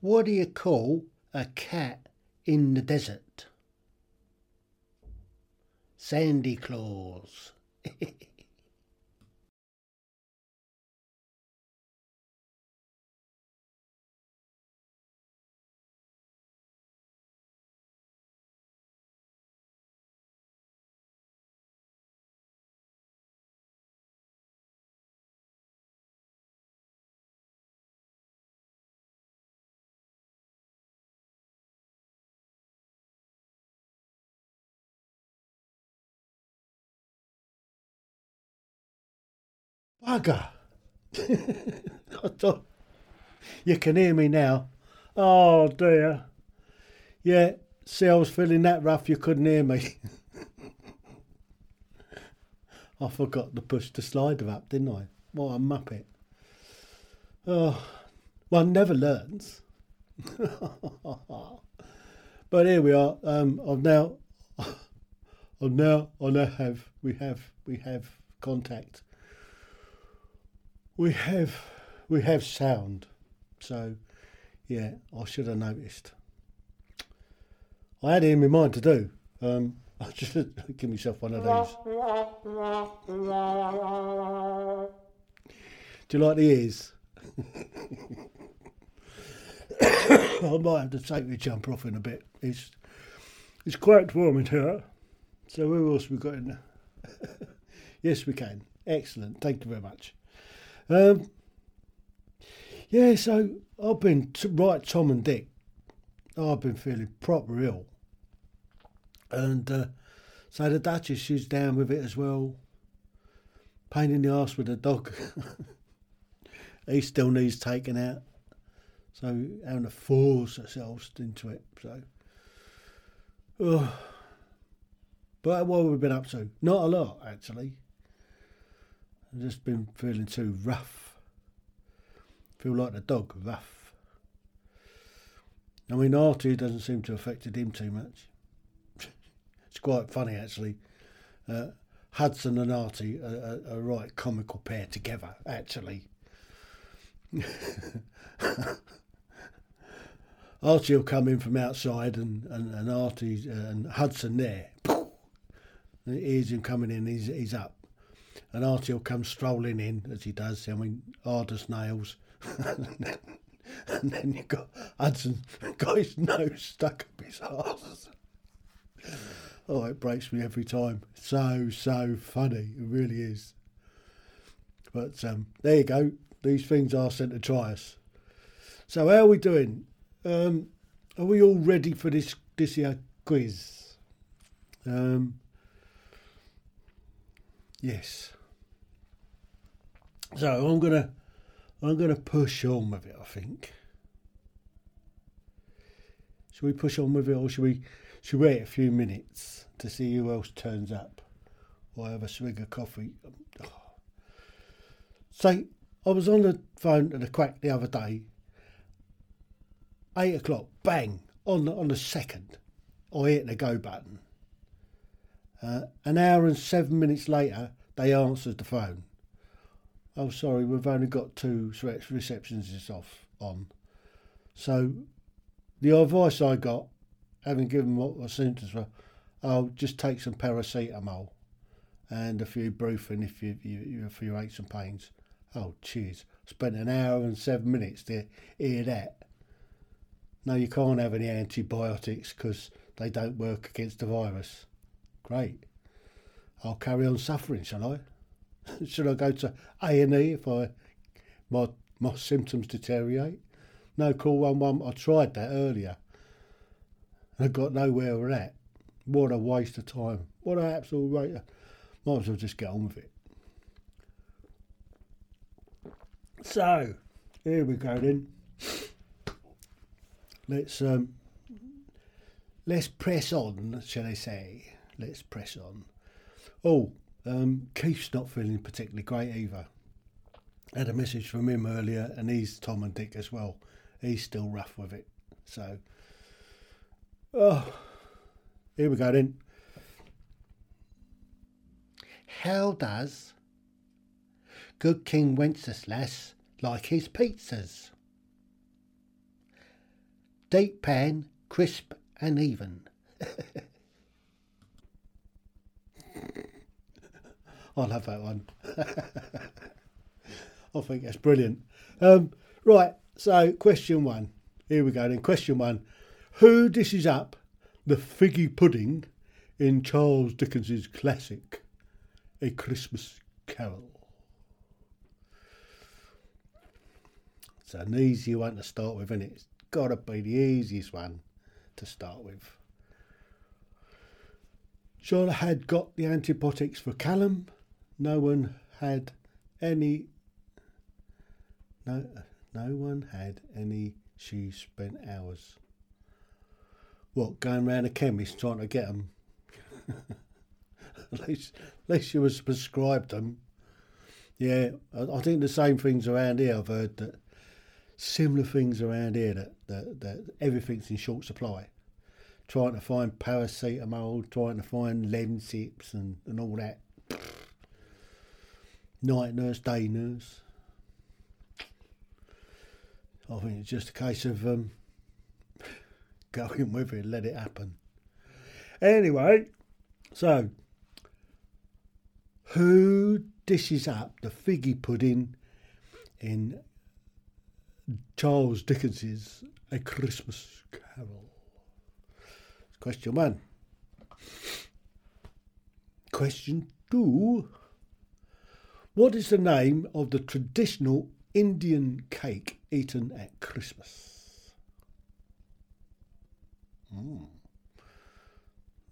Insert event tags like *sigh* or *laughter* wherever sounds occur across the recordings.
What do you call a cat in the desert? Sandy Claus. *laughs* Bugger. *laughs* You can hear me now. Oh dear. Yeah, see, I was feeling that rough you couldn't hear me. *laughs* I forgot to push the slider up, didn't I? What a muppet. Oh, one never learns. *laughs* but here we are. Um, I've now, I've now, I now have, we have, we have contact we have we have sound, so yeah, I should have noticed. I had it in my mind to do. Um, *laughs* I just give myself one of these. Do you like the ears? *coughs* I might have to take the jumper off in a bit. It's it's quite warm in here. So who else we got in *laughs* yes, we can. Excellent. Thank you very much. Um, yeah, so I've been t- right, Tom and Dick. I've been feeling proper ill, and uh, so the Duchess she's down with it as well. Pain in the ass with the dog. *laughs* he still needs taking out, so having to force ourselves into it. So, oh. but what have we been up to? Not a lot actually. I've just been feeling too rough feel like the dog, rough. I mean, Artie doesn't seem to have affected him too much. *laughs* it's quite funny, actually. Uh, Hudson and Artie are, are, a right comical pair together, actually. *laughs* Artie will come in from outside and, and, and Artie uh, and Hudson there. *laughs* He hears him coming in, he's, he's up. And Artie will come strolling in, as he does, I mean, hard as nails *laughs* and, then, and you got Hudson got his nose stuck up his arse. Oh, it breaks me every time. So so funny, it really is. But um, there you go. These things are sent to try us. So how are we doing? Um, are we all ready for this this year quiz? Um, yes. So I'm gonna I'm to push on with it, I think. Should we push on with it or should we, should wait a few minutes to see who else turns up? Or have a swig of coffee? *sighs* So, I was on the phone to the quack the other day. Eight o'clock, bang, on the, on the second. I hit the go button. Uh, an hour and seven minutes later, they answered the phone oh, sorry, we've only got two receptionists off on. So the advice I got, having given what my symptoms were, oh, just take some paracetamol and a few brufen if you, you for your aches and pains. Oh, cheers. Spent an hour and seven minutes to hear that. No, you can't have any antibiotics because they don't work against the virus. Great. I'll carry on suffering, shall I? *laughs* Should I go to A and E if I my my symptoms deteriorate? No, call one one. I tried that earlier. I got nowhere with that. What a waste of time. What an absolute waste. Might as well just get on with it. So, here we go then. Let's um, let's press on, shall I say? Let's press on. Oh, um, Keith's not feeling particularly great either. I had a message from him earlier, and he's Tom and Dick as well. He's still rough with it. So, oh, here we go then. How does good King Wenceslas like his pizzas? Deep pan, crisp and even. *laughs* I love that one. *laughs* I think that's brilliant. Um, right, so question one. Here we go then. Question one. Who dishes up the figgy pudding in Charles Dickens's classic, A Christmas Carol? It's an easy one to start with, and it? It's got to be the easiest one to start with. Charlotte had got the antibiotics for Callum no one had any no no one had any she spent hours. What going round a chemist trying to get them *laughs* at least at least she was prescribed them yeah I, I, think the same things around here I've heard that similar things around here that, that, that everything's in short supply. Trying to find paracetamol trying to find Lemsips and, and all that night nurse, day nurse. I think it's just a case of um, *laughs* going with it, let it happen. Anyway, so who dishes up the figgy pudding in Charles Dickens's A Christmas Carol? Question one. Question two. What is the name of the traditional Indian cake eaten at Christmas? Mm.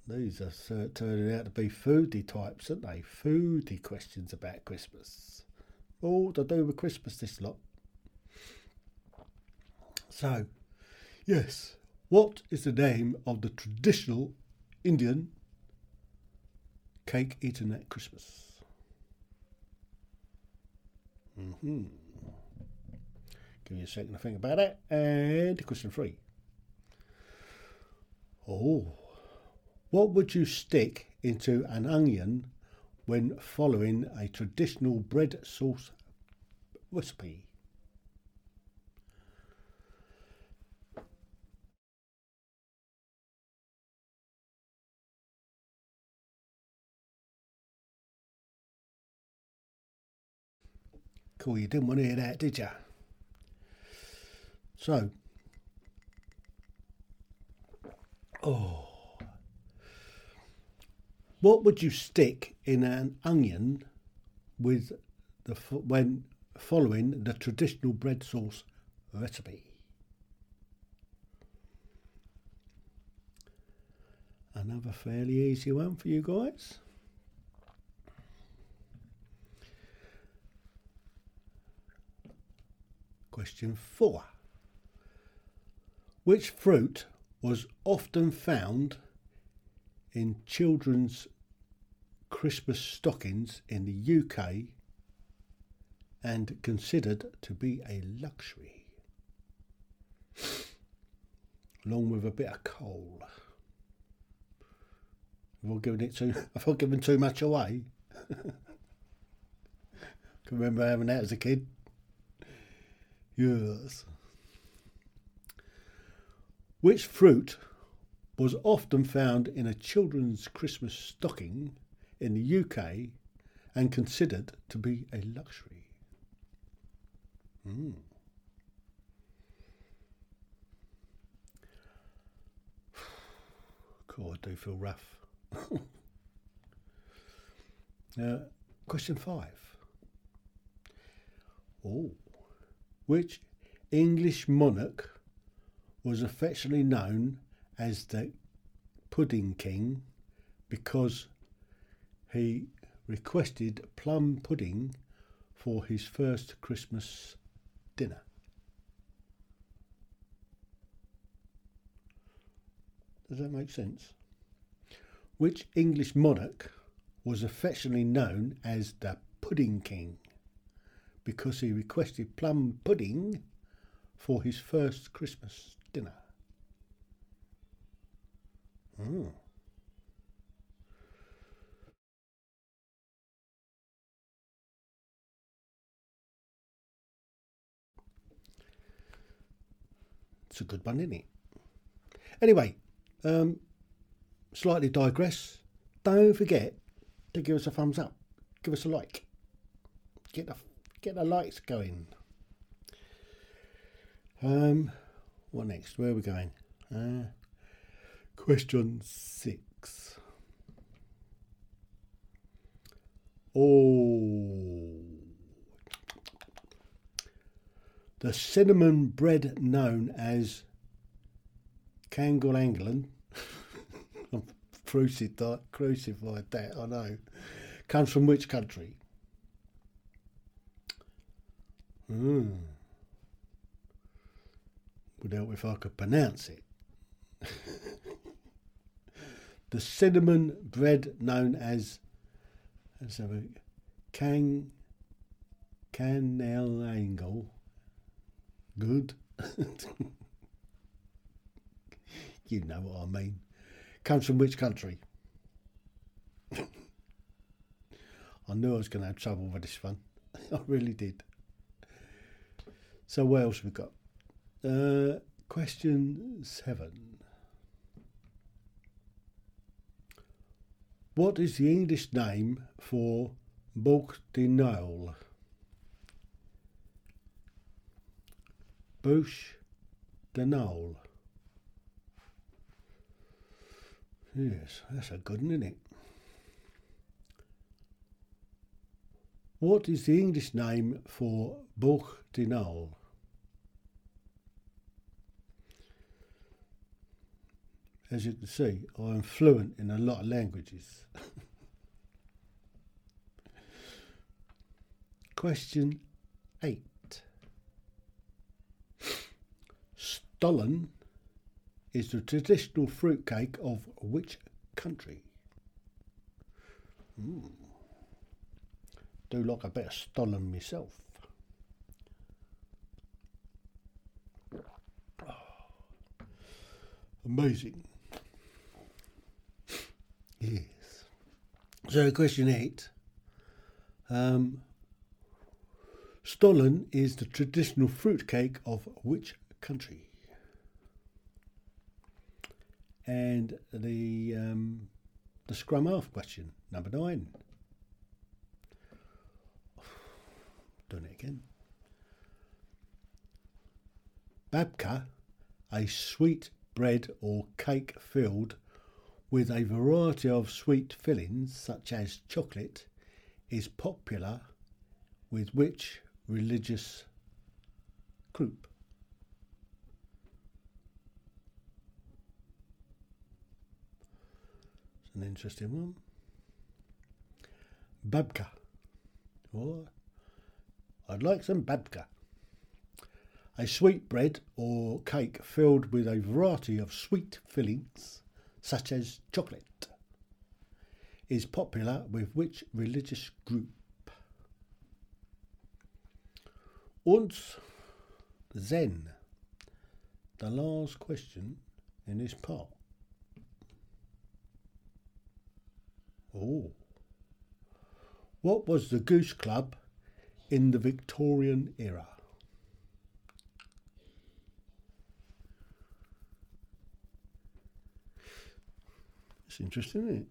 These are turning out to be foodie types, aren't they? Foodie questions about Christmas. All to do with Christmas, this lot. So, yes, what is the name of the traditional Indian cake eaten at Christmas? Mm-hmm. Give me a second to think about it. And question three. Oh, what would you stick into an onion when following a traditional bread sauce recipe? Cool, you didn't want to hear that, did you? So, oh. What would you stick in an onion with the when following the traditional bread sauce recipe? Another fairly easy one for you guys. Question four. Which fruit was often found in children's Christmas stockings in the UK and considered to be a luxury, along with a bit of coal. Have I given it too? *laughs* Have I given too much away? I *laughs* Can remember having that as a kid. Yes. Which fruit was often found in a children's Christmas stocking in the UK and considered to be a luxury. Mm. *sighs* God, I do feel rough. *laughs* uh, question five. Oh, which English monarch was affectionately known as the Pudding King because he requested plum pudding for his first Christmas dinner. Does that make sense? Which English monarch was affectionately known as the Pudding King because he requested plum pudding for his first Christmas dinner? Mm. It's a good one, isn't it? Anyway, um, slightly digress. Don't forget to give us a thumbs up. Give us a like. Get the get the lights going. Um, what next? Where are we going? Uh, question six. Oh, the cinnamon bread known as Kangol England. I've crucified, crucified that, I know. Comes from which country? Hmm. Help if I could pronounce it. *laughs* the cinnamon bread known as let's have a can canel angle good. *laughs* You know what I mean. Comes from which country? *laughs* I knew I was going to have trouble with this one. I really did so what else have we got uh, question seven What is the English name for Bouche de Noël? Bouche de Noël. Yes, that's a good one, isn't it? What is the English name for Bouch de As you can see, I am fluent in a lot of languages. *laughs* Question 8. Stollen is the traditional fruitcake of which country? Mm. Do like a bit of Stollen myself. *sighs* Amazing. Yes. So, question eight. Um, Stollen is the traditional fruitcake of which country? And the um, the scrum half question, number nine. *sighs* Done it again. Babka, a sweet bread or cake filled with a variety of sweet fillings such as chocolate, is popular with which religious group? It's an interesting one. Babka. Oh, I'd like some babka. A sweet bread or cake filled with a variety of sweet fillings, such as chocolate, is popular with which religious group? Und then, the last question in this part. Oh. What was the Goose Club in the Victorian era? It's interesting, isn't it?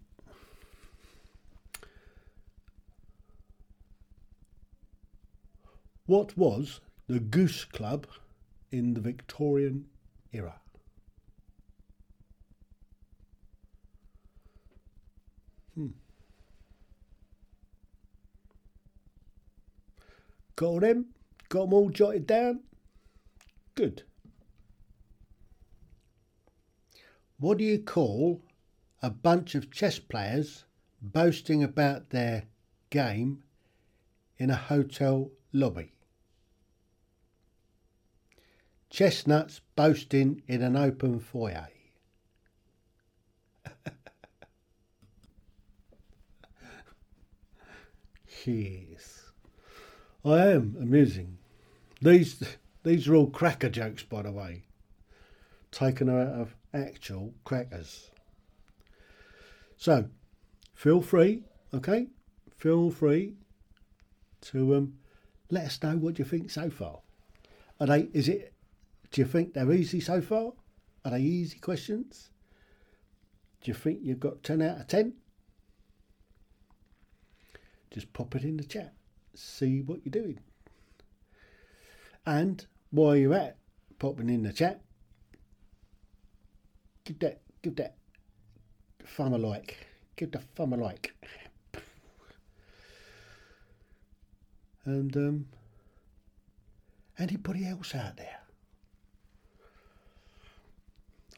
What was the Goose Club in the Victorian era? Hmm. Got them? Got them all jotted down? Good. What do you call a bunch of chess players boasting about their game in a hotel lobby? Chestnuts boasting in an open foyer. *laughs* yes. I am amusing. These these are all cracker jokes, by the way, taken out of actual crackers. So, feel free, okay? Feel free to um, let us know what you think so far. Are they? Is it do you think they're easy so far? Are they easy questions? Do you think you've got 10 out of 10? Just pop it in the chat. See what you're doing. And while you're at popping in the chat, give that give that thumb a like. Give the thumb a like. And um, anybody else out there?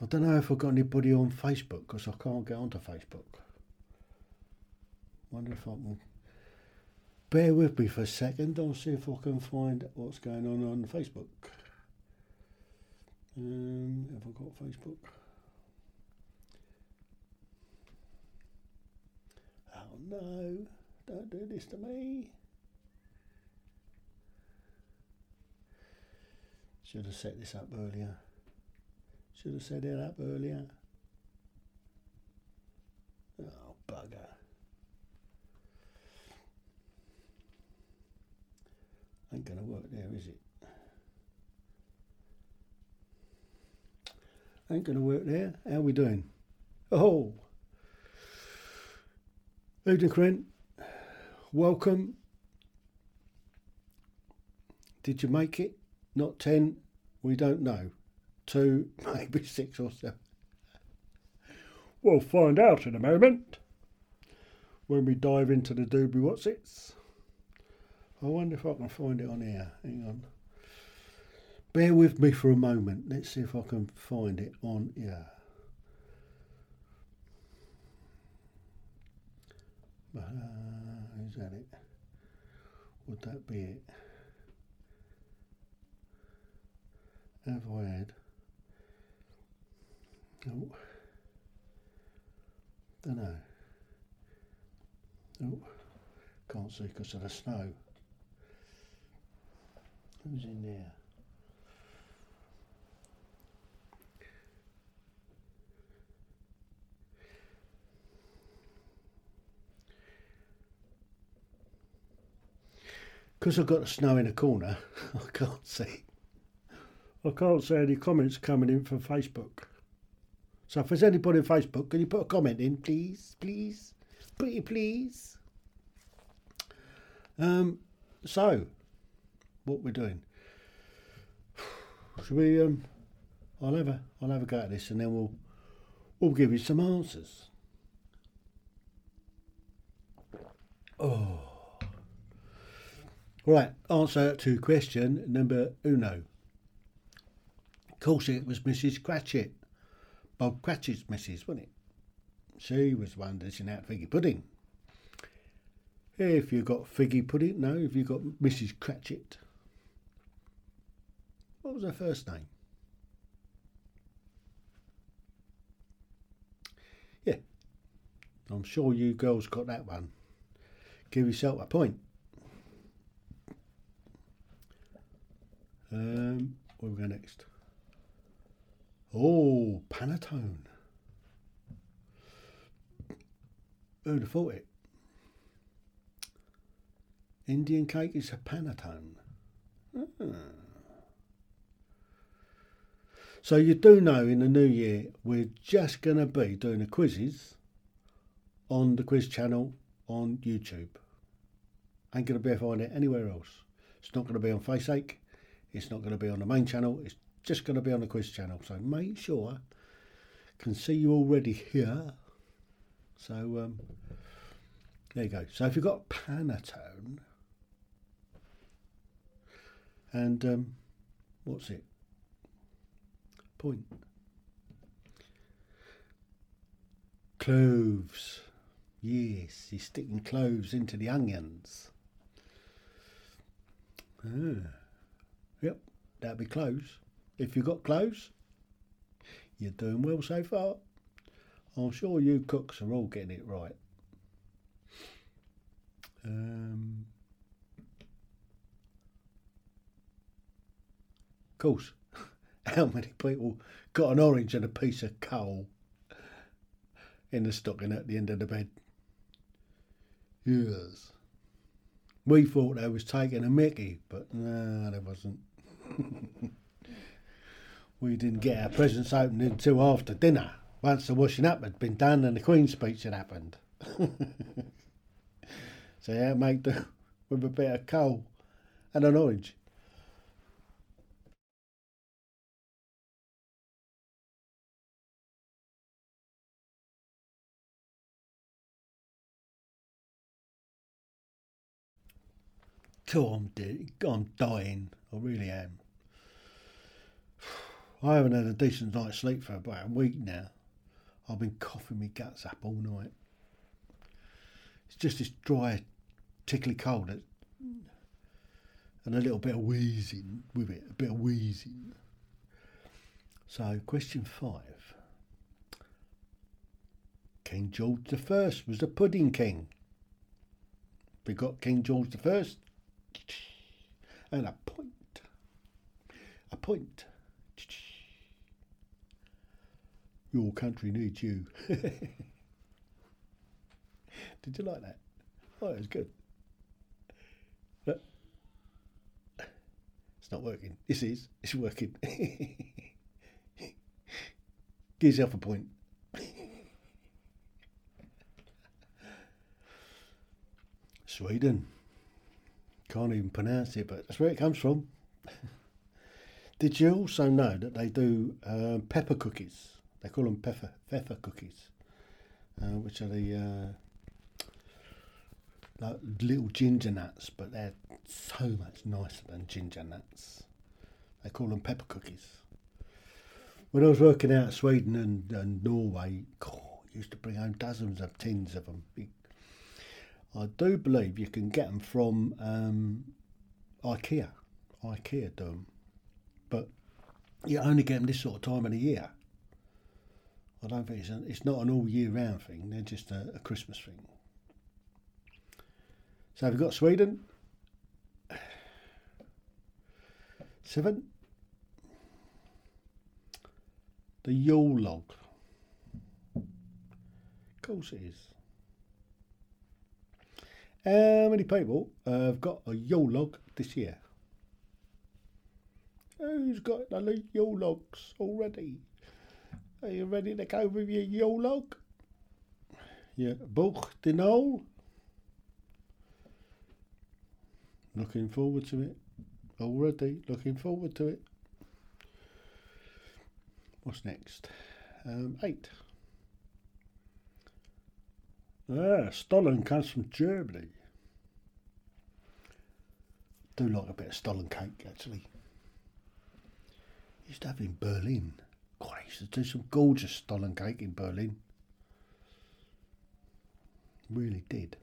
I don't know if I've got anybody on Facebook because I can't get onto Facebook. Wonder if I can. Bear with me for a second. I'll see if I can find what's going on on Facebook. Um, have I got Facebook? Oh no! Don't do this to me. Should have set this up earlier. Should have set it up earlier. Oh, bugger. Ain't to work there, is it? Ain't to work there. How are we doing? Oh. Evening, Corinne. Welcome. Did you make it? Not 10? We don't know two, *laughs* maybe six or seven. We'll find out in a moment when we dive into the doobie what's its. I wonder if I can find it on here. Hang on. Bear with me for a moment. Let's see if I can find it on here. Uh, is that it? Would that be it? Have I had? Oh. Don't know. Oh. Can't see because of the snow. Who's in there? Because I've got the snow in the corner, *laughs* I can't see. I can't see any comments coming in from Facebook. So if there's anybody on Facebook, can you put a comment in, please, please, pretty please? Um, so, what we're doing? *sighs* Should we? Um, I'll have a I'll have a go at this, and then we'll we'll give you some answers. Oh. Right, answer to question number uno. Of course, it was Mrs. Cratchit, Bob Cratchit's missus, wasn't it? She was the one dishing out figgy pudding. If you got figgy pudding, no, if you got Mrs. Cratchit. What was her first name? Yeah, I'm sure you girls got that one. Give yourself a point. Um, where we go next? Oh, panettone. Who'd have thought it? Indian cake is a panettone. Ah. So you do know in the new year we're just going to be doing the quizzes on the quiz channel on YouTube. Ain't going to be able to find it anywhere else. It's not going to be on Facebook. It's not going to be on the main channel. It's just going to be on the quiz channel. So make sure can see you already here. So um, there you go. So if you've got Panettone and um, what's it? Point. Cloves. Yes, he's sticking cloves into the onions. Ah. That'd be close. If you've got cloves, you're doing well so far. I'm sure you cooks are all getting it right. Um, of course, *laughs* how many people got an orange and a piece of coal in the stocking at the end of the bed? Yes. We thought they was taking a Mickey, but no, they wasn't. *laughs* we didn't get our presents opened until after dinner, once the washing up had been done and the Queen's speech had happened. *laughs* so yeah, make do *laughs* with a bit of coal and an orange. Oh, I'm. I'm dying. I really am. I haven't had a decent night's sleep for about a week now. I've been coughing my guts up all night. It's just this dry, tickly cold and a little bit of wheezing with it, a bit of wheezing. So, question five. King George I was the pudding king. We got King George I and a point. A point. Your country needs you. *laughs* Did you like that? Oh, it was good. It's not working. This is. It's working. *laughs* Give yourself a point. *laughs* Sweden. Can't even pronounce it, but that's where it comes from. Did you also know that they do um, pepper cookies? They call them pepper pepper cookies, uh, which are the uh, like little ginger nuts, but they're so much nicer than ginger nuts. They call them pepper cookies. When I was working out Sweden and, and Norway, I used to bring home dozens of tins of them. I do believe you can get them from um, IKEA. IKEA do them. But you only get them this sort of time of the year. I don't think it's, a, it's not an all year round thing, they're just a, a Christmas thing. So we've got Sweden. *sighs* Seven. The Yule log. Of course it is. How many people have got a Yule log this year? Who's got the Yule logs already? Are you ready to go with your Yule log? Yeah, book knoll. Looking forward to it. Already looking forward to it. What's next? Um, eight. Ah, Stollen comes from Germany. Do like a bit of Stollen cake actually. Used to have in Berlin. God, used to do some gorgeous Stollen cake in Berlin. Really did.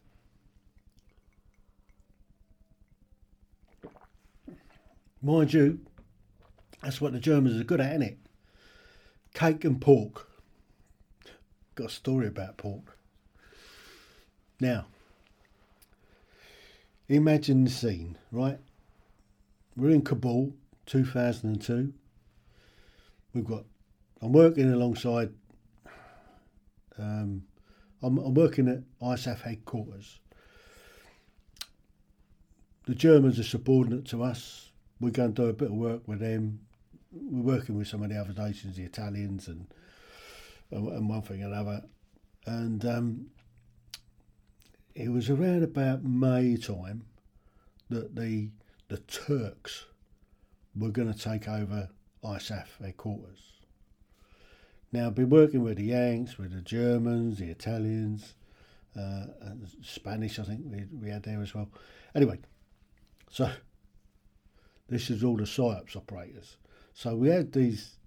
Mind you, that's what the Germans are good at, isn't it? Cake and pork. Got a story about pork. Now, imagine the scene, right? We're in Kabul, 2002. We've got, I'm working alongside, um, I'm, I'm working at ISAF headquarters. The Germans are subordinate to us we're going to do a bit of work with them. We're working with some of the other nations, the Italians, and and one thing and another. And um, it was around about May time that the the Turks were going to take over ISAF headquarters. Now, I've been working with the Yanks, with the Germans, the Italians, uh, and Spanish, I think we, we had there as well. Anyway, so this is all the PSYOPs operators. So we had these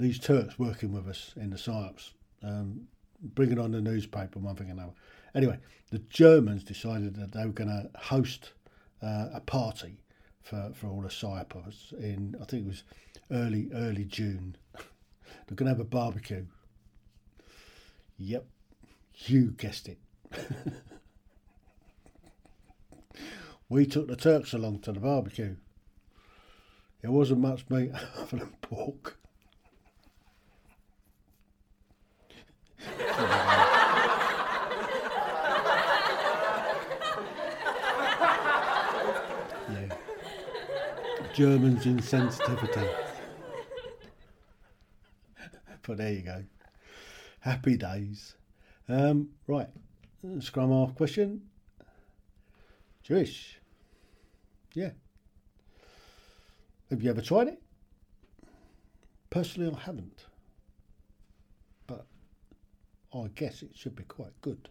these Turks working with us in the PSYOPs, um, bringing on the newspaper, one thing and another. Anyway, the Germans decided that they were going to host uh, a party for, for all the PSYOPs in, I think it was early early June. *laughs* They're going to have a barbecue. Yep, you guessed it. *laughs* we took the Turks along to the barbecue. It wasn't much meat *laughs* other than pork. yeah. Germans insensitivity. but there you go. Happy days. Um, right. Scrum half question. Jewish. Yeah. Have you ever tried it? Personally, I haven't. But I guess it should be quite good.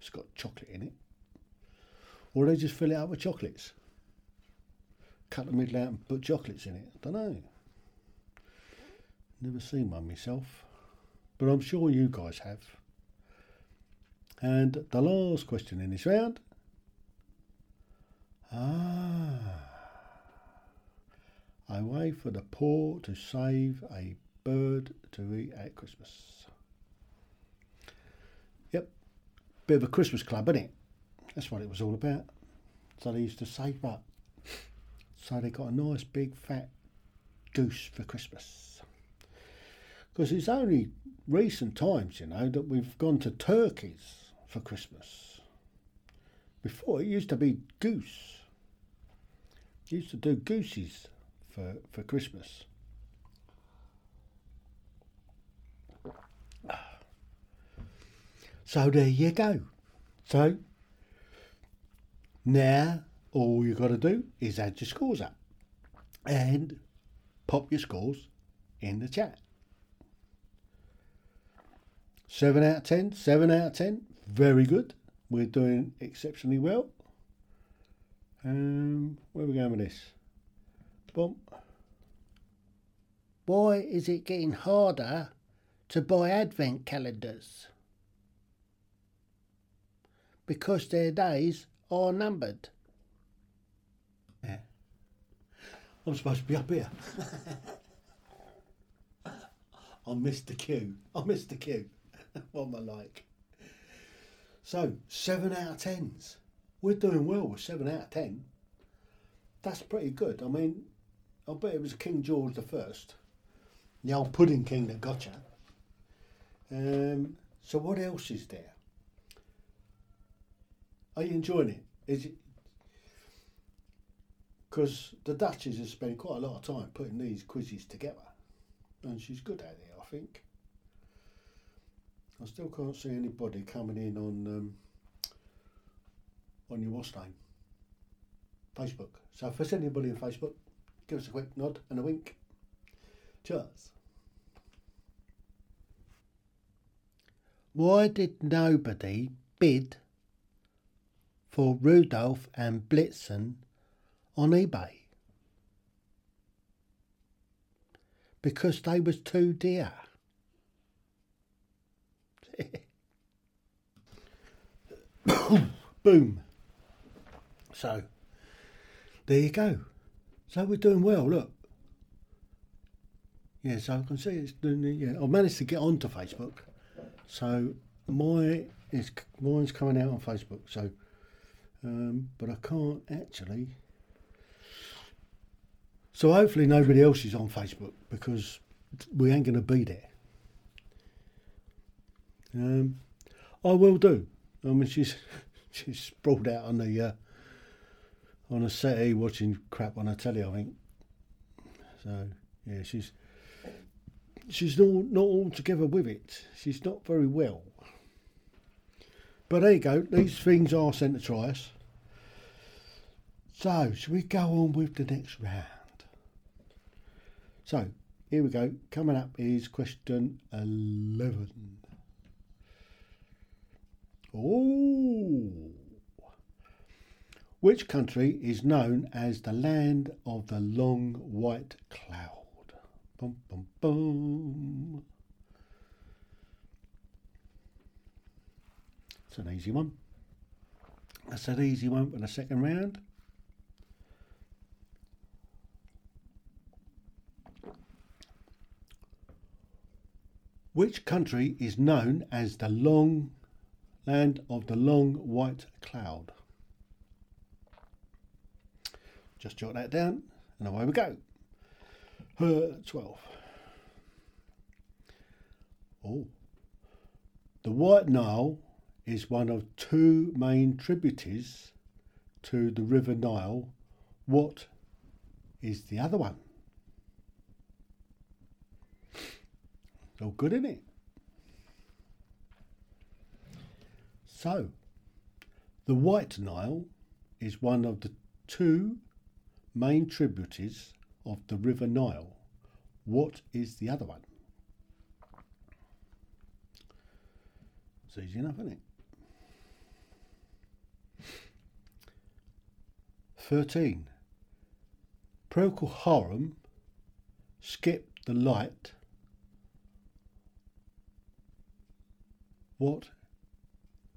It's got chocolate in it. Or they just fill it up with chocolates. Cut the middle out and put chocolates in it. I don't know. Never seen one myself. But I'm sure you guys have. And the last question in this round Ah. I wait for the poor to save a bird to eat at Christmas. Yep, bit of a Christmas club, isn't it? That's what it was all about. So they used to save up. So they got a nice big fat goose for Christmas. Because it's only recent times, you know, that we've gone to turkeys for Christmas. Before it used to be goose used to do gooses for, for Christmas. So there you go. So now all you've got to do is add your scores up and pop your scores in the chat. 7 out of 10, 7 out of 10, very good. we're doing exceptionally well. Um, where are we going with this? Boom. Why is it getting harder to buy advent calendars? Because their days are numbered. Yeah. I'm supposed to be up here. *laughs* I missed the cue. I missed the cue. *laughs* what am I like? So, 7 out of 10s. We're doing well with 7 out of 10. That's pretty good. I mean, I bet it was King George the First, the old Pudding King that got you. Um, so, what else is there? Are you enjoying it? Is it because the Duchess has spent quite a lot of time putting these quizzes together, and she's good at it, I think. I still can't see anybody coming in on um, on your what's name Facebook. So if there's anybody on Facebook, give us a quick nod and a wink. Cheers. Why did nobody bid for Rudolph and Blitzen on eBay? Because they was too dear. *coughs* Boom. So, there you go. So we're doing well. Look. Yeah, so I can see it's doing. Yeah, I managed to get onto Facebook. So my is mine's coming out on Facebook. So, um, but I can't actually. So hopefully nobody else is on Facebook because we ain't going to be there. Um, I will do. I mean, she's *laughs* she's sprawled out on the uh, on a settee watching crap on a telly. I think. So yeah, she's she's not not altogether with it. She's not very well. But there you go. These things are sent to try us. So, shall we go on with the next round? So, here we go. Coming up is question 11. Oh! Which country is known as the land of the long white cloud? Bum, bum, bum. It's an easy one. That's an easy one for the second round. Which country is known as the long land of the long white cloud? Just jot that down and away we go. Uh, 12. Oh. The White Nile is one of two main tributaries to the River Nile. What is the other one? All good, isn't it? So, the White Nile is one of the two main tributaries of the River Nile. What is the other one? It's easy enough, isn't it? 13. Procol Harum skipped the light. What?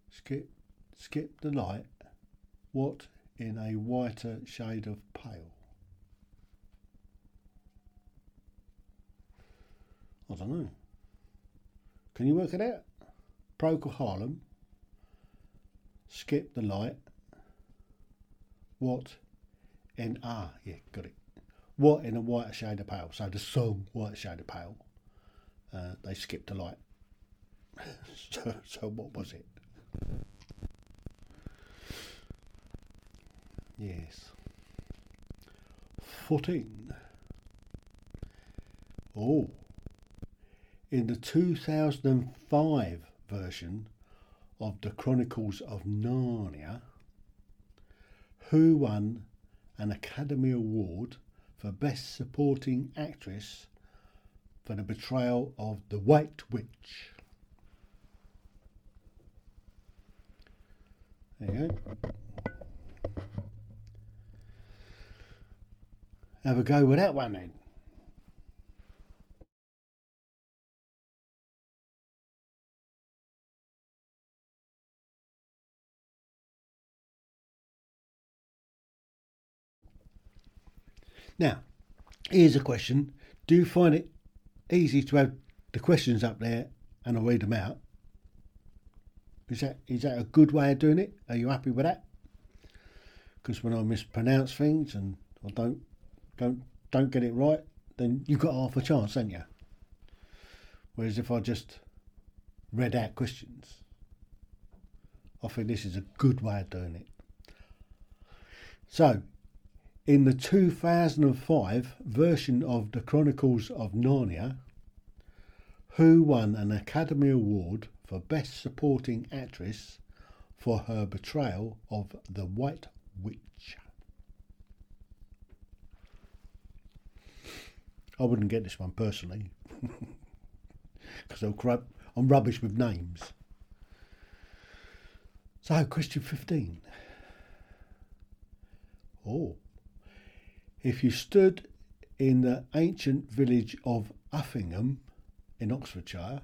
Skip, skip the light. What in a whiter shade of pale? I don't know. Can you work it out? Procol Harum. Skip the light. What in ah yeah got it. What in a white shade of pale? So the song white shade of pale. Uh, they skipped the light. So so what was it? Yes. Fourteen. Oh. In the 2005 version of the Chronicles of Narnia, who won an Academy Award for Best Supporting Actress for the portrayal of the White Witch. There you go. Have a go with that one then. Now, here's a question. Do you find it easy to have the questions up there and I'll read them out? Is that is that a good way of doing it? Are you happy with that? Because when I mispronounce things and I don't don't don't get it right, then you've got half a chance, haven't you? Whereas if I just read out questions, I think this is a good way of doing it. So, in the 2005 version of The Chronicles of Narnia, who won an Academy Award for Best Supporting Actress for her portrayal of the White Witch? I wouldn't get this one personally *laughs* because I'm rubbish with names. So, question 15. Oh, if you stood in the ancient village of Effingham in Oxfordshire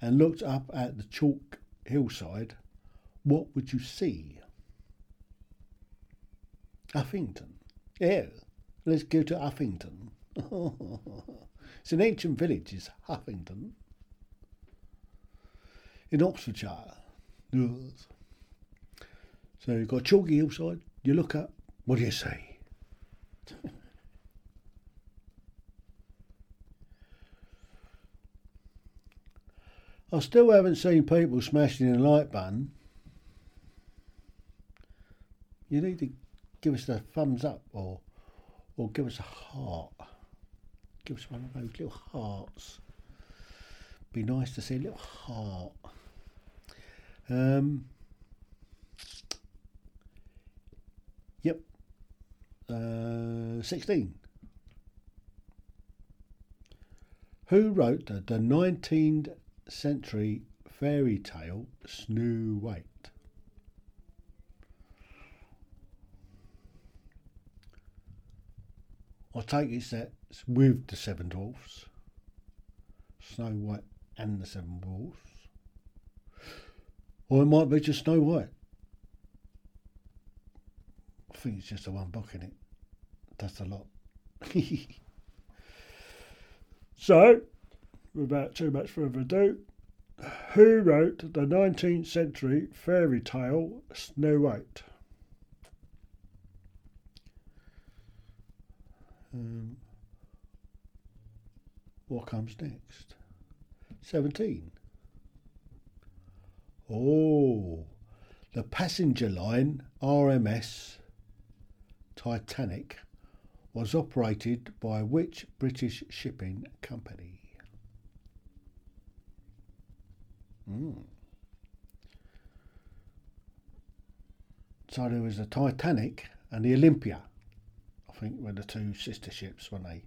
and looked up at the chalk hillside, what would you see? Uffington. Yeah, let's go to Uffington. *laughs* it's an ancient village, is Huffington. In Oxfordshire. Yes. So you've got a chalky hillside, you look up, what do you see? *laughs* I still haven't seen people smashing a like button. You need to give us a thumbs up or or give us a heart. Give us one of those little hearts. Be nice to see a little heart. Um, yep. Uh, 16. Who wrote the, the 19th century fairy tale Snow White? I take it that it's with the Seven Dwarfs, Snow White and the Seven Dwarfs. Or it might be just Snow White. I think it's just the one book in it. That's a lot. *laughs* so, without too much further ado, who wrote the 19th century fairy tale Snow White? Um, what comes next? 17. Oh, the passenger line RMS Titanic was operated by which British shipping company? Mm. So there was the Titanic and the Olympia. I think were the two sister ships, weren't they?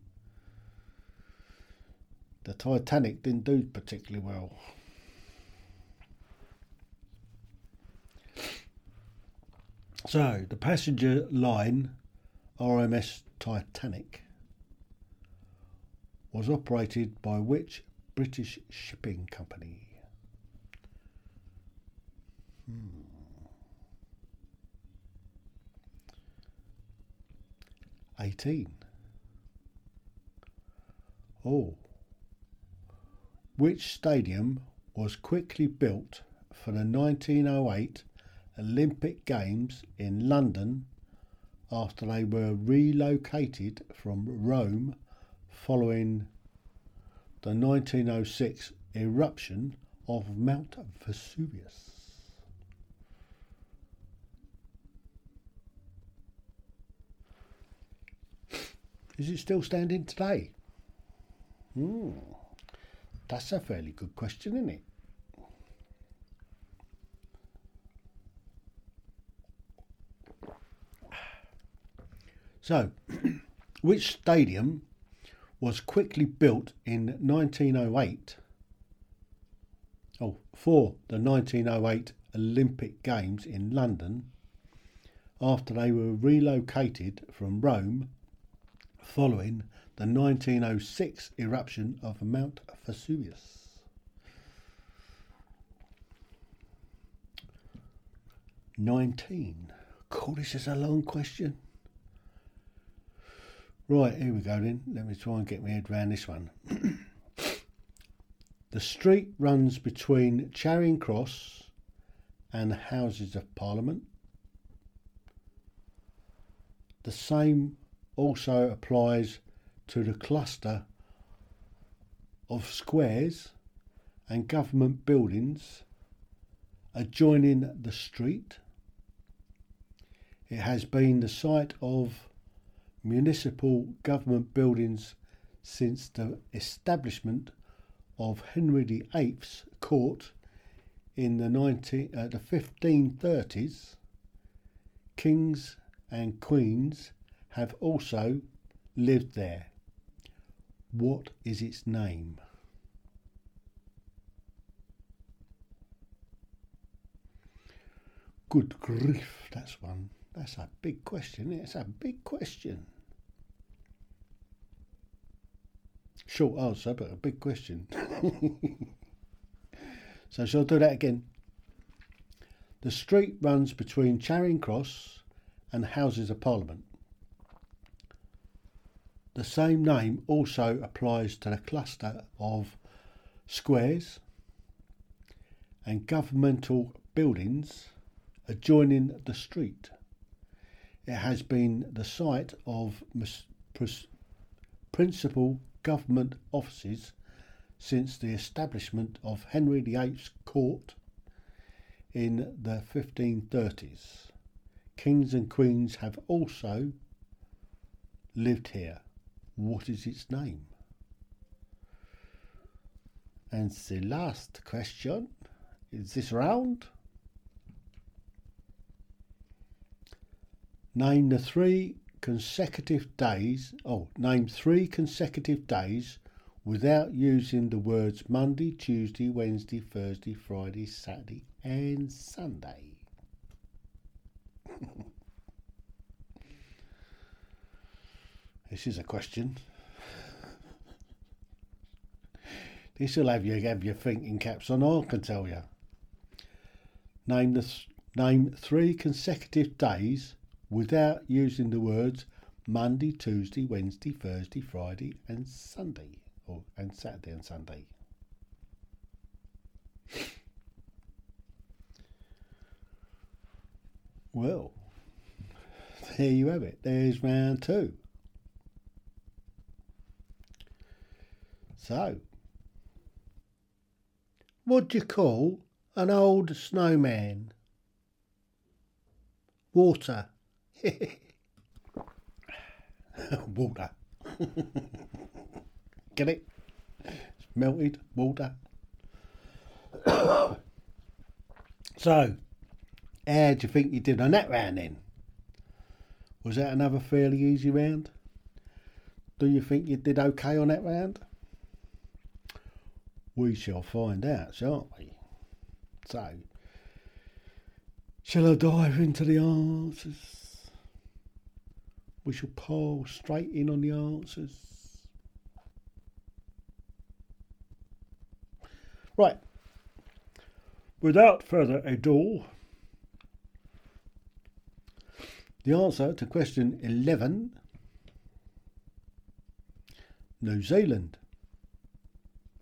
The Titanic didn't do particularly well. So the passenger line RMS Titanic was operated by which British shipping company? Hmm. Eighteen. Oh. Which stadium was quickly built for the 1908 Olympic Games in London after they were relocated from Rome following the 1906 eruption of Mount Vesuvius. Is it still standing today? Hmm, that's a fairly good question, isn't it? So, *clears throat* which stadium was quickly built in 1908? Oh, for the 1908 Olympic Games in London after they were relocated from Rome following the 1906 eruption of Mount Vesuvius. Nineteen. Cool, this is a long question. Right, here we go then. Let me try and get my head around this one. *coughs* the street runs between Charing Cross and the Houses of Parliament. The same also applies to the cluster of squares and government buildings adjoining the street. It has been the site of municipal government buildings since the establishment of Henry VIII's court in the, 19, uh, the 1530s. Kings and queens have also lived there. What is its name? Good grief, that's one. That's a big question. It's a big question. Short answer, but a big question. *laughs* so, shall I do that again? The street runs between Charing Cross and Houses of Parliament. The same name also applies to the cluster of squares and governmental buildings adjoining the street. It has been the site of principal government offices since the establishment of Henry VIII's court in the 1530s. Kings and queens have also lived here. What is its name? And the last question is this round. Name the three consecutive days. Oh, name three consecutive days without using the words Monday, Tuesday, Wednesday, Thursday, Friday, Saturday, and Sunday. This is a question. This will have you have your thinking caps on. I can tell you. Name the th- name three consecutive days without using the words Monday, Tuesday, Wednesday, Thursday, Friday, and Sunday, or and Saturday and Sunday. Well, there you have it. There's round two. So, what do you call an old snowman? Water. *laughs* water. *laughs* Get it? It's melted water. *coughs* so, how do you think you did on that round then? Was that another fairly easy round? Do you think you did okay on that round? We shall find out, shan't we? So, shall I dive into the answers? We shall pile straight in on the answers. Right. Without further ado, the answer to question 11 New Zealand.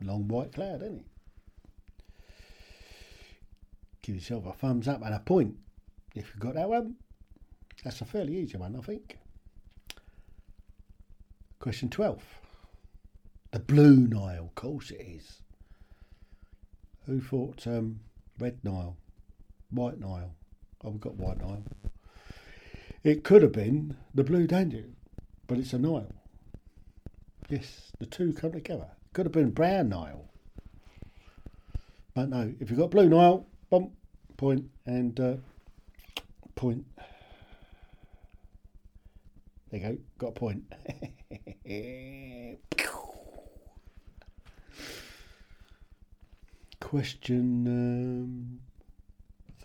Long white cloud, isn't it? Give yourself a thumbs up and a point if you got that one. That's a fairly easy one, I think. Question 12. The Blue Nile, of course it is. Who thought um, Red Nile? White Nile? Oh, we've got White Nile. It could have been the Blue Danube, but it's a Nile. Yes, the two come together. Could have been Brown Nile. But no, if you've got Blue Nile, bump, point, and uh, point. There you go, got a point. *laughs* Question um,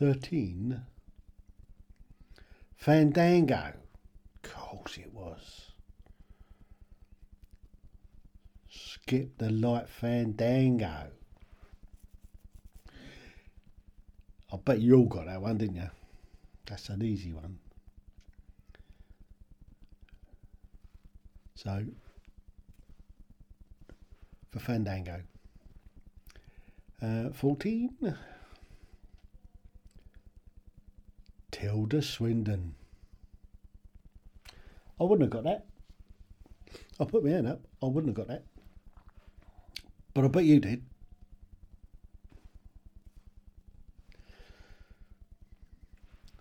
13. Fandango. Of course it was. Skip the light fandango. I bet you all got that one, didn't you? That's an easy one. So, for Fandango. Uh, 14. Tilda Swinton. I wouldn't have got that. I put my hand up. I wouldn't have got that. But I bet you did.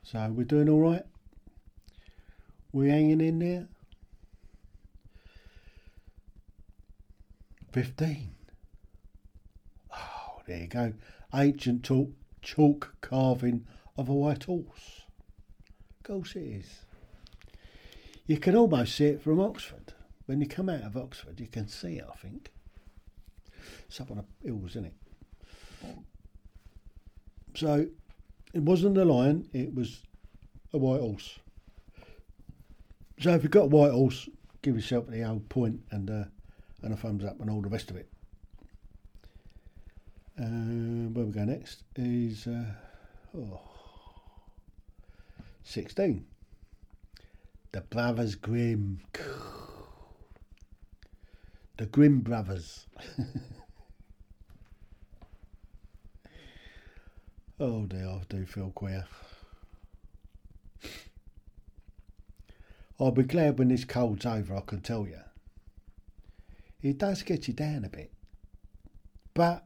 So we're doing all right. We're hanging in there. 15. Oh, there you go. Ancient talk, chalk carving of a white horse. Of course it is. You can almost see it from Oxford. When you come out of Oxford, you can see it, I think. It's up on the hills, isn't it? So, it wasn't a lion, it was a white horse. So, if you've got a white horse, give yourself the old point and uh, and a thumbs up and all the rest of it. Uh, where we go next is uh, oh, 16. The Brothers Grimm. The Grimm Brothers. *laughs* oh dear, I do feel queer. I'll be glad when this cold's over, I can tell you. It does get you down a bit. But,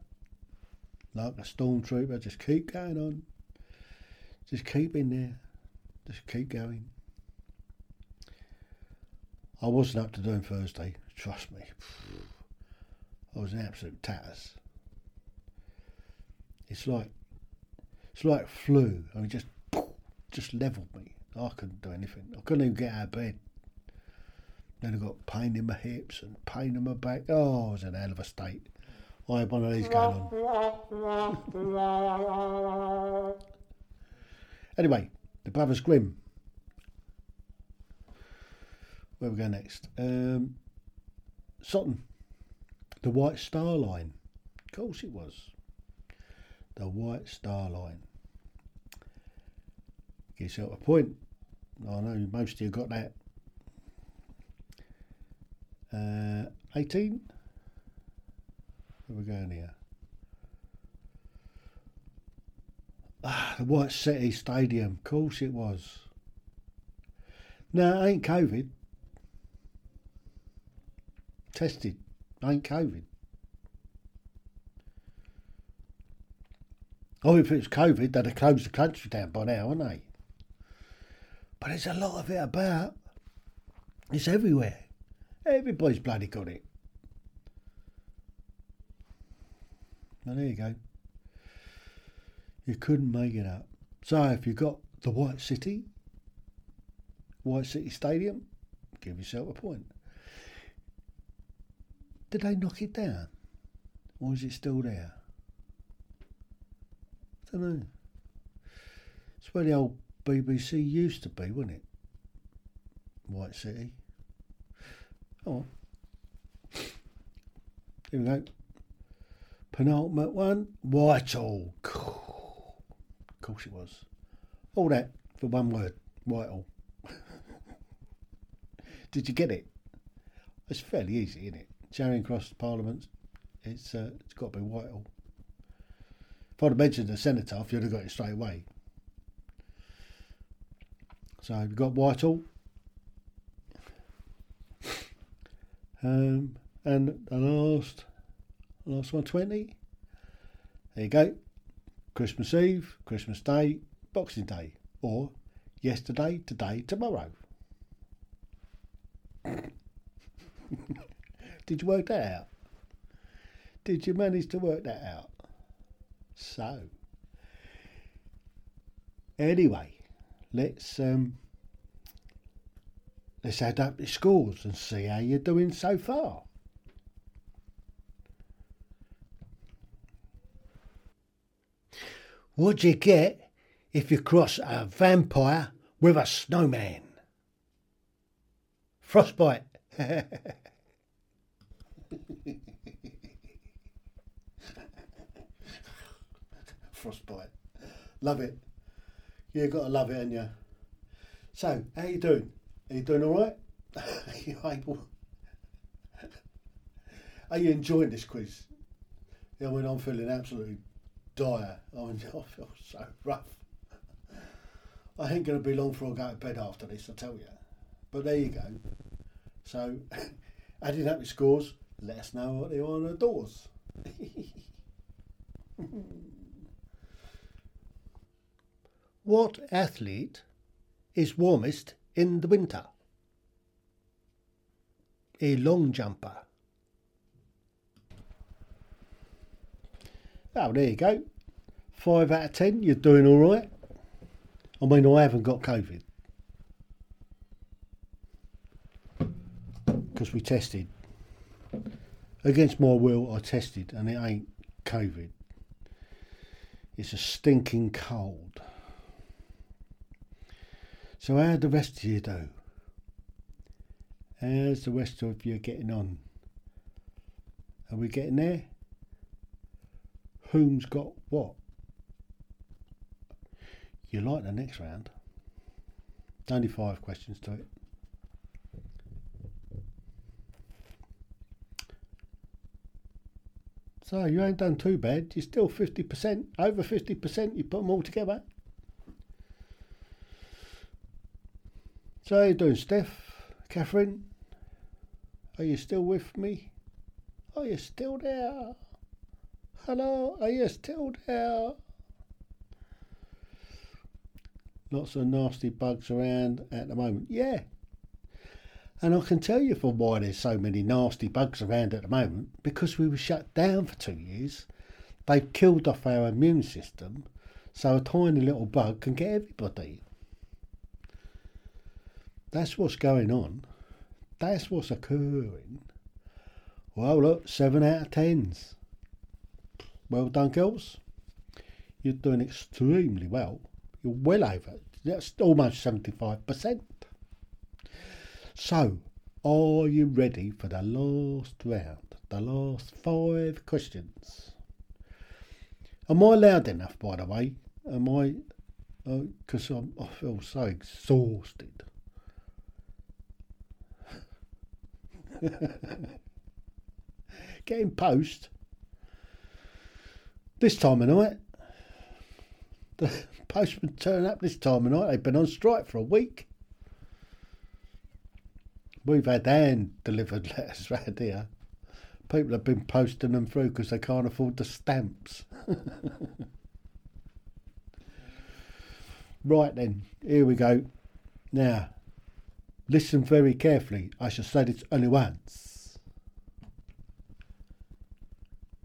like a stormtrooper, just keep going on. Just keep in there. Just keep going. I wasn't up to doing Thursday, trust me. I was an absolute tatters. It's like it's like flu. I mean, just just leveled me. I couldn't do anything. I couldn't even get out of bed. Then I got pain in my hips and pain in my back. Oh, I was in a hell of a state. I had one of these going on. anyway, the Brothers Grimm. Where we go next? Um, Sutton. The White Star Line. Of course it was. The White Star Line. Yourself a point. I know most of you got that. Uh, 18. Where we going here? Ah, the White City Stadium. Of course it was. No, ain't COVID. Tested. Ain't COVID. Oh, if it was COVID, they'd have closed the country down by now, wouldn't they? But there's a lot of it about. It's everywhere. Everybody's bloody got it. Well, there you go. You couldn't make it up. So if you've got the White City, White City Stadium, give yourself a point. Did they knock it down? Or is it still there? I don't know. It's where the old BBC used to be, wasn't it? White City. Oh. Here we go. Penultimate one, Whitehall. Of course it was. All that for one word, Whitehall. *laughs* Did you get it? It's fairly easy, isn't it? Charing Cross Parliament, it's uh, it's got to be Whitehall. If I'd have mentioned the cenotaph, you'd have got it straight away. So we've got Whitehall. Um, and the last, last one, 20. There you go. Christmas Eve, Christmas Day, Boxing Day, or yesterday, today, tomorrow. *laughs* Did you work that out? Did you manage to work that out? So, anyway, let's um, let's add up the scores and see how you're doing so far. What'd you get if you cross a vampire with a snowman? Frostbite. *laughs* Frostbite. Love it. You got to love it, ain't you? So, how you doing? Are you doing all right? *laughs* Are you able? Are you enjoying this quiz? Yeah, when I'm feeling absolutely dire. *laughs* I, mean, I feel so rough. I ain't going to be long before I go to bed after this, I tell you. But there you go. So, *laughs* adding up your scores, let us know what they are on the doors. What athlete is warmest in the winter? A long jumper. Oh, there you go. Five out of ten, you're doing all right. I mean, I haven't got COVID. Because we tested. Against my will, I tested, and it ain't COVID. It's a stinking cold. So, how the rest of you do? How's the rest of you getting on? Are we getting there? Whom's got what? You like the next round? Only five questions to it. So you ain't done too bad. You're still 50%, over 50%. You put them all together. So how you doing, Steph? Catherine? Are you still with me? Are you still there? Hello, are you still there? Lots of nasty bugs around at the moment. Yeah. And I can tell you for why there's so many nasty bugs around at the moment. Because we were shut down for two years. They've killed off our immune system. So a tiny little bug can get everybody. That's what's going on. That's what's occurring. Well, look, seven out of tens. Well done, girls. You're doing extremely well. You're well over. That's almost 75%. So, are you ready for the last round? The last five questions. Am I loud enough, by the way? Am I? Because uh, I feel so exhausted. *laughs* Getting post this time of night. The postman turn up this time of night. They've been on strike for a week. We've had hand delivered letters *laughs* round here. People have been posting them through because they can't afford the stamps. *laughs* right then, here we go. Now, listen very carefully. I shall say this only once.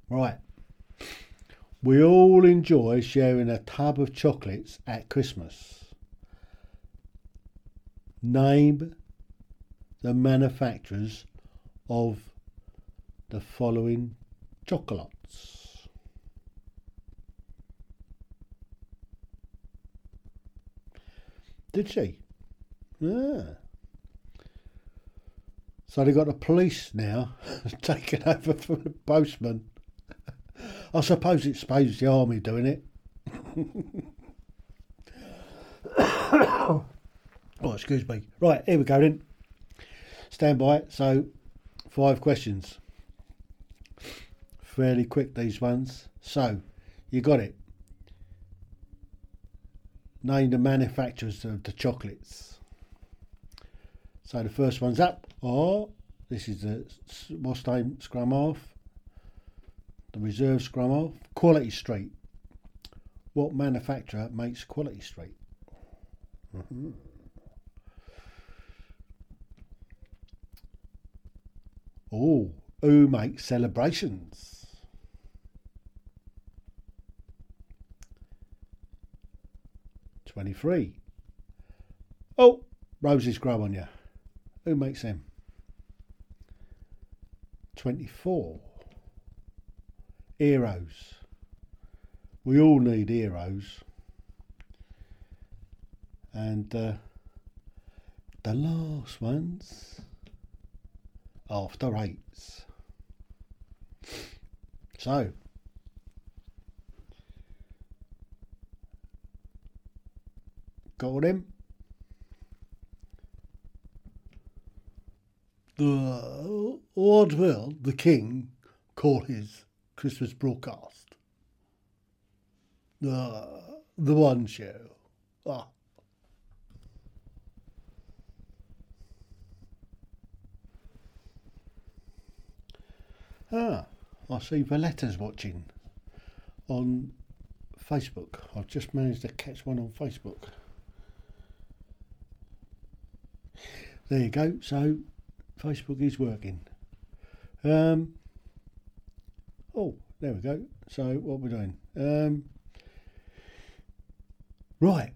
Right. We all enjoy sharing a tub of chocolates at Christmas. Name the manufacturers of the following chocolates. Did she? Yeah. So they've got the police now *laughs* taking over from the postman. I suppose it's suppose the army doing it. *coughs* oh, excuse me. Right, here we go then. Stand by. So, five questions. Fairly quick, these ones. So, you got it. Name the manufacturers of the chocolates. So, the first one's up. Oh, this is the what's name scrum off the reserve scrum off. Quality Street. What manufacturer makes Quality Street? Mm-hmm. Oh, who makes celebrations? Twenty-three. Oh, roses grow on you. Who makes them? Twenty-four heroes. We all need heroes. And uh, the last one's after eights. So, got him. The what will the king call his Christmas broadcast? The the one show. Ah. Ah, I see Valletta's watching on Facebook. I've just managed to catch one on Facebook. There you go. So Facebook is working. Um, oh, there we go. So what we're doing? Um, right.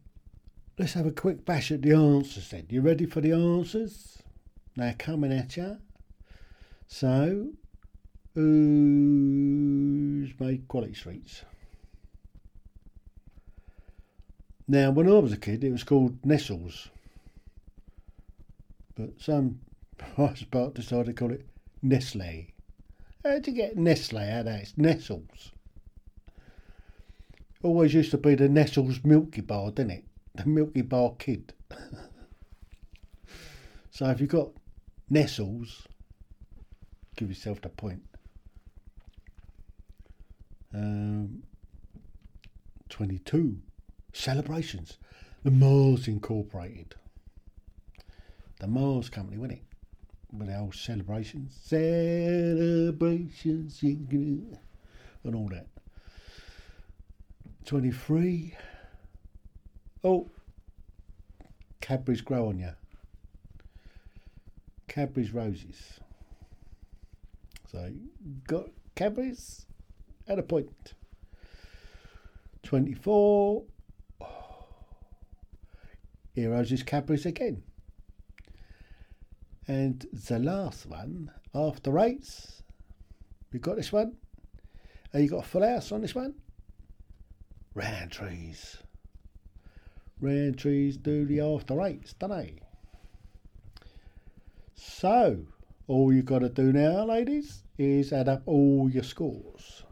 Let's have a quick bash at the answers then. You ready for the answers? They're coming at you. So, who's made quality streets? Now, when I was a kid, it was called Nestles. But some price part decided to call it Nestle. How'd you get Nestle out of that? It's Nestles. Always used to be the Nestles Milky Bar, didn't it? The Milky Bar Kid. *laughs* so if you've got Nestles, give yourself the point. Um, 22. Celebrations. The Mars Incorporated. The Mars Company, wasn't it? With our celebrations. Celebrations. And all that. 23. Oh. Cadbury's grow on you. Cadbury's roses. So, got Cadbury's at a point. 24. Heroes is Cadbury's again. And the last one, after eights, we got this one. And you got a full house on this one. Rowntrees. Round trees do the after eights, don't they? So, all you've got to do now, ladies, is add up all your scores.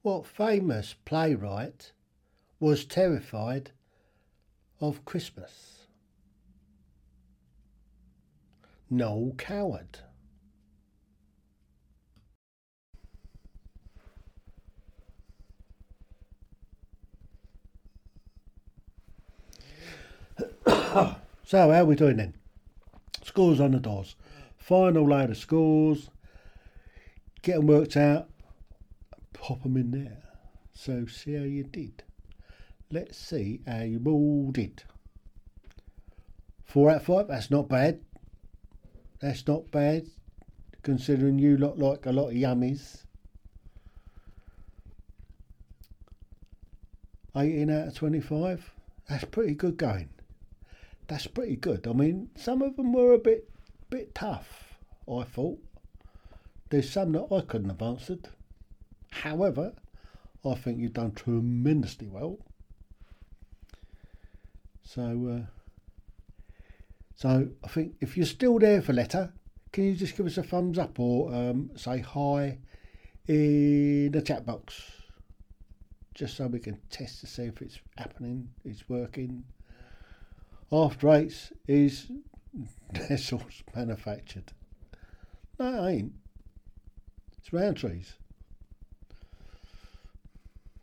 What famous playwright was terrified of Christmas? Noel Coward. *coughs* So, how are we doing then? Scores on the doors. Final load of scores. Get them worked out. Pop them in there. So, see how you did. Let's see how you all did. Four out of five. That's not bad. That's not bad, considering you look like a lot of yummies. 18 out of 25. That's pretty good going that's pretty good. I mean, some of them were a bit bit tough. I thought there's some that I couldn't have answered. However, I think you've done tremendously well. So, uh, so I think if you're still there for letter, can you just give us a thumbs up or um, say hi in the chat box, just so we can test to see if it's happening, it's working after eights is *laughs* Nestles manufactured. No, it ain't. It's Rowntrees.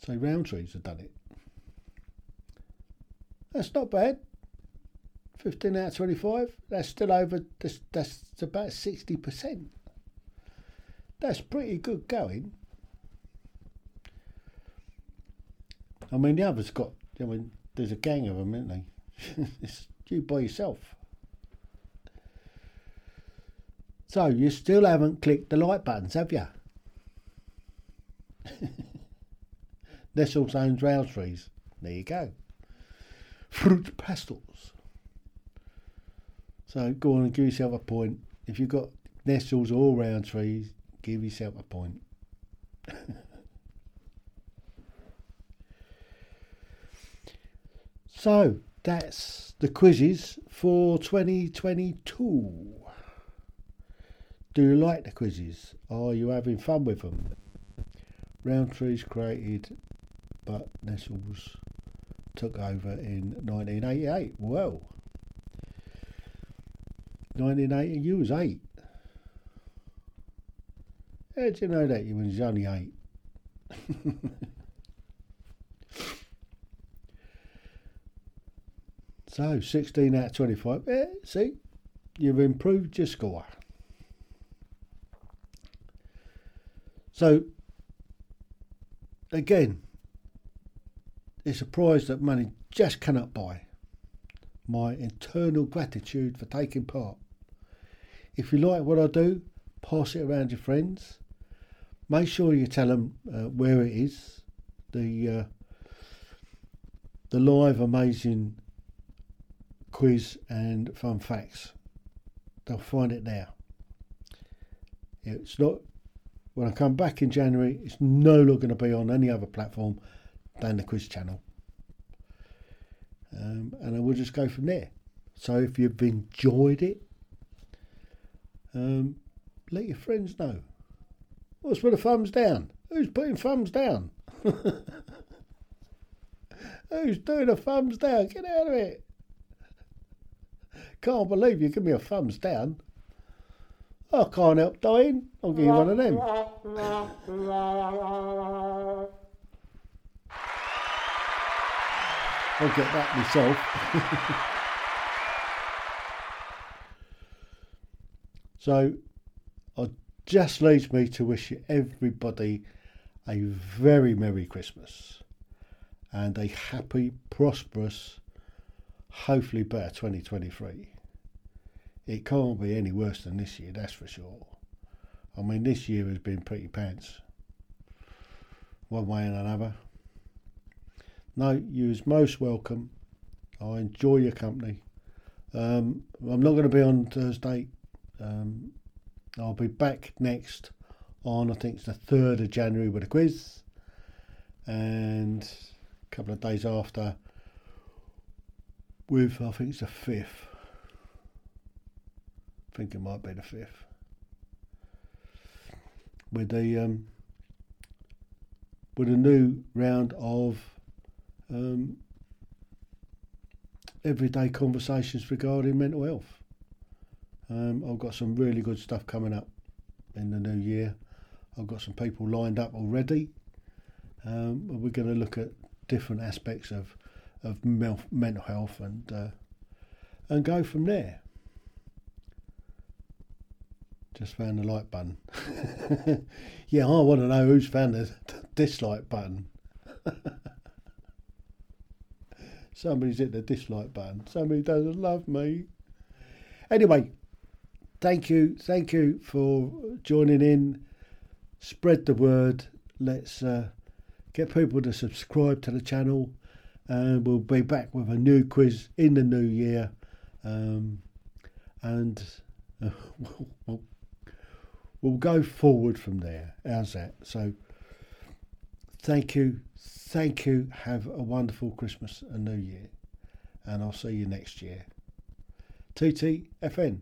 So Rowntrees have done it. That's not bad. 15 out of 25. That's still over, that's, that's about 60%. That's pretty good going. I mean, the others got, I mean, there's a gang of them, isn't they? *laughs* it's you by yourself. So you still haven't clicked the like buttons, have you? *laughs* Nestle owns Rowntrees. There you go. Fruit pastels. So go on and give yourself a point. If you've got Nestles all Rowntrees, give yourself a point. *laughs* So that's the quizzes for 2022. Do you like the quizzes? Are you having fun with them? Rowntrees created, but Nestles took over in 1988. Well, 1980, you was eight. How did you know that you was only eight? *laughs* so, 16 out of 25. Yeah, see, you've improved your score. So, again, it's a prize that money just cannot buy. My eternal gratitude for taking part. If you like what I do, pass it around to your friends. Make sure you tell them uh, where it is. The uh, the live amazing quiz and fun facts. They'll find it there. It's not when I come back in January. It's no longer going to be on any other platform than the quiz channel. Um, and I will just go from there. So if you've enjoyed it, um, let your friends know. What's with the thumbs down? Who's putting thumbs down? *laughs* Who's doing a thumbs down? Get out of it. Can't believe you give me a thumbs down. I can't help dying. I'll give you one of them. *laughs* I'll get that myself. *laughs* so, it just leaves me to wish everybody a very Merry Christmas and a happy, prosperous, hopefully better 2023. It can't be any worse than this year, that's for sure. I mean, this year has been pretty pants, one way and another. No, you was most welcome. I enjoy your company. Um, I'm not going to be on Thursday. Um, I'll be back next on, I think it's the 3rd of January with a quiz. And a couple of days after with, I think it's the 5th. I think it might be the 5th. With the um, with a new round of um, everyday conversations regarding mental health. Um, I've got some really good stuff coming up in the new year. I've got some people lined up already. Um, we're going to look at different aspects of of mental health and uh, and go from there. Just found the like button. *laughs* yeah, I want to know who's found the dislike button. *laughs* Somebody's hit the dislike button. Somebody doesn't love me. Anyway, thank you. Thank you for joining in. Spread the word. Let's uh, get people to subscribe to the channel. And we'll be back with a new quiz in the new year. Um, and uh, *laughs* we'll, we'll go forward from there. How's that? So, thank you Thank you. Have a wonderful Christmas and New Year. And I'll see you next year. TTFN.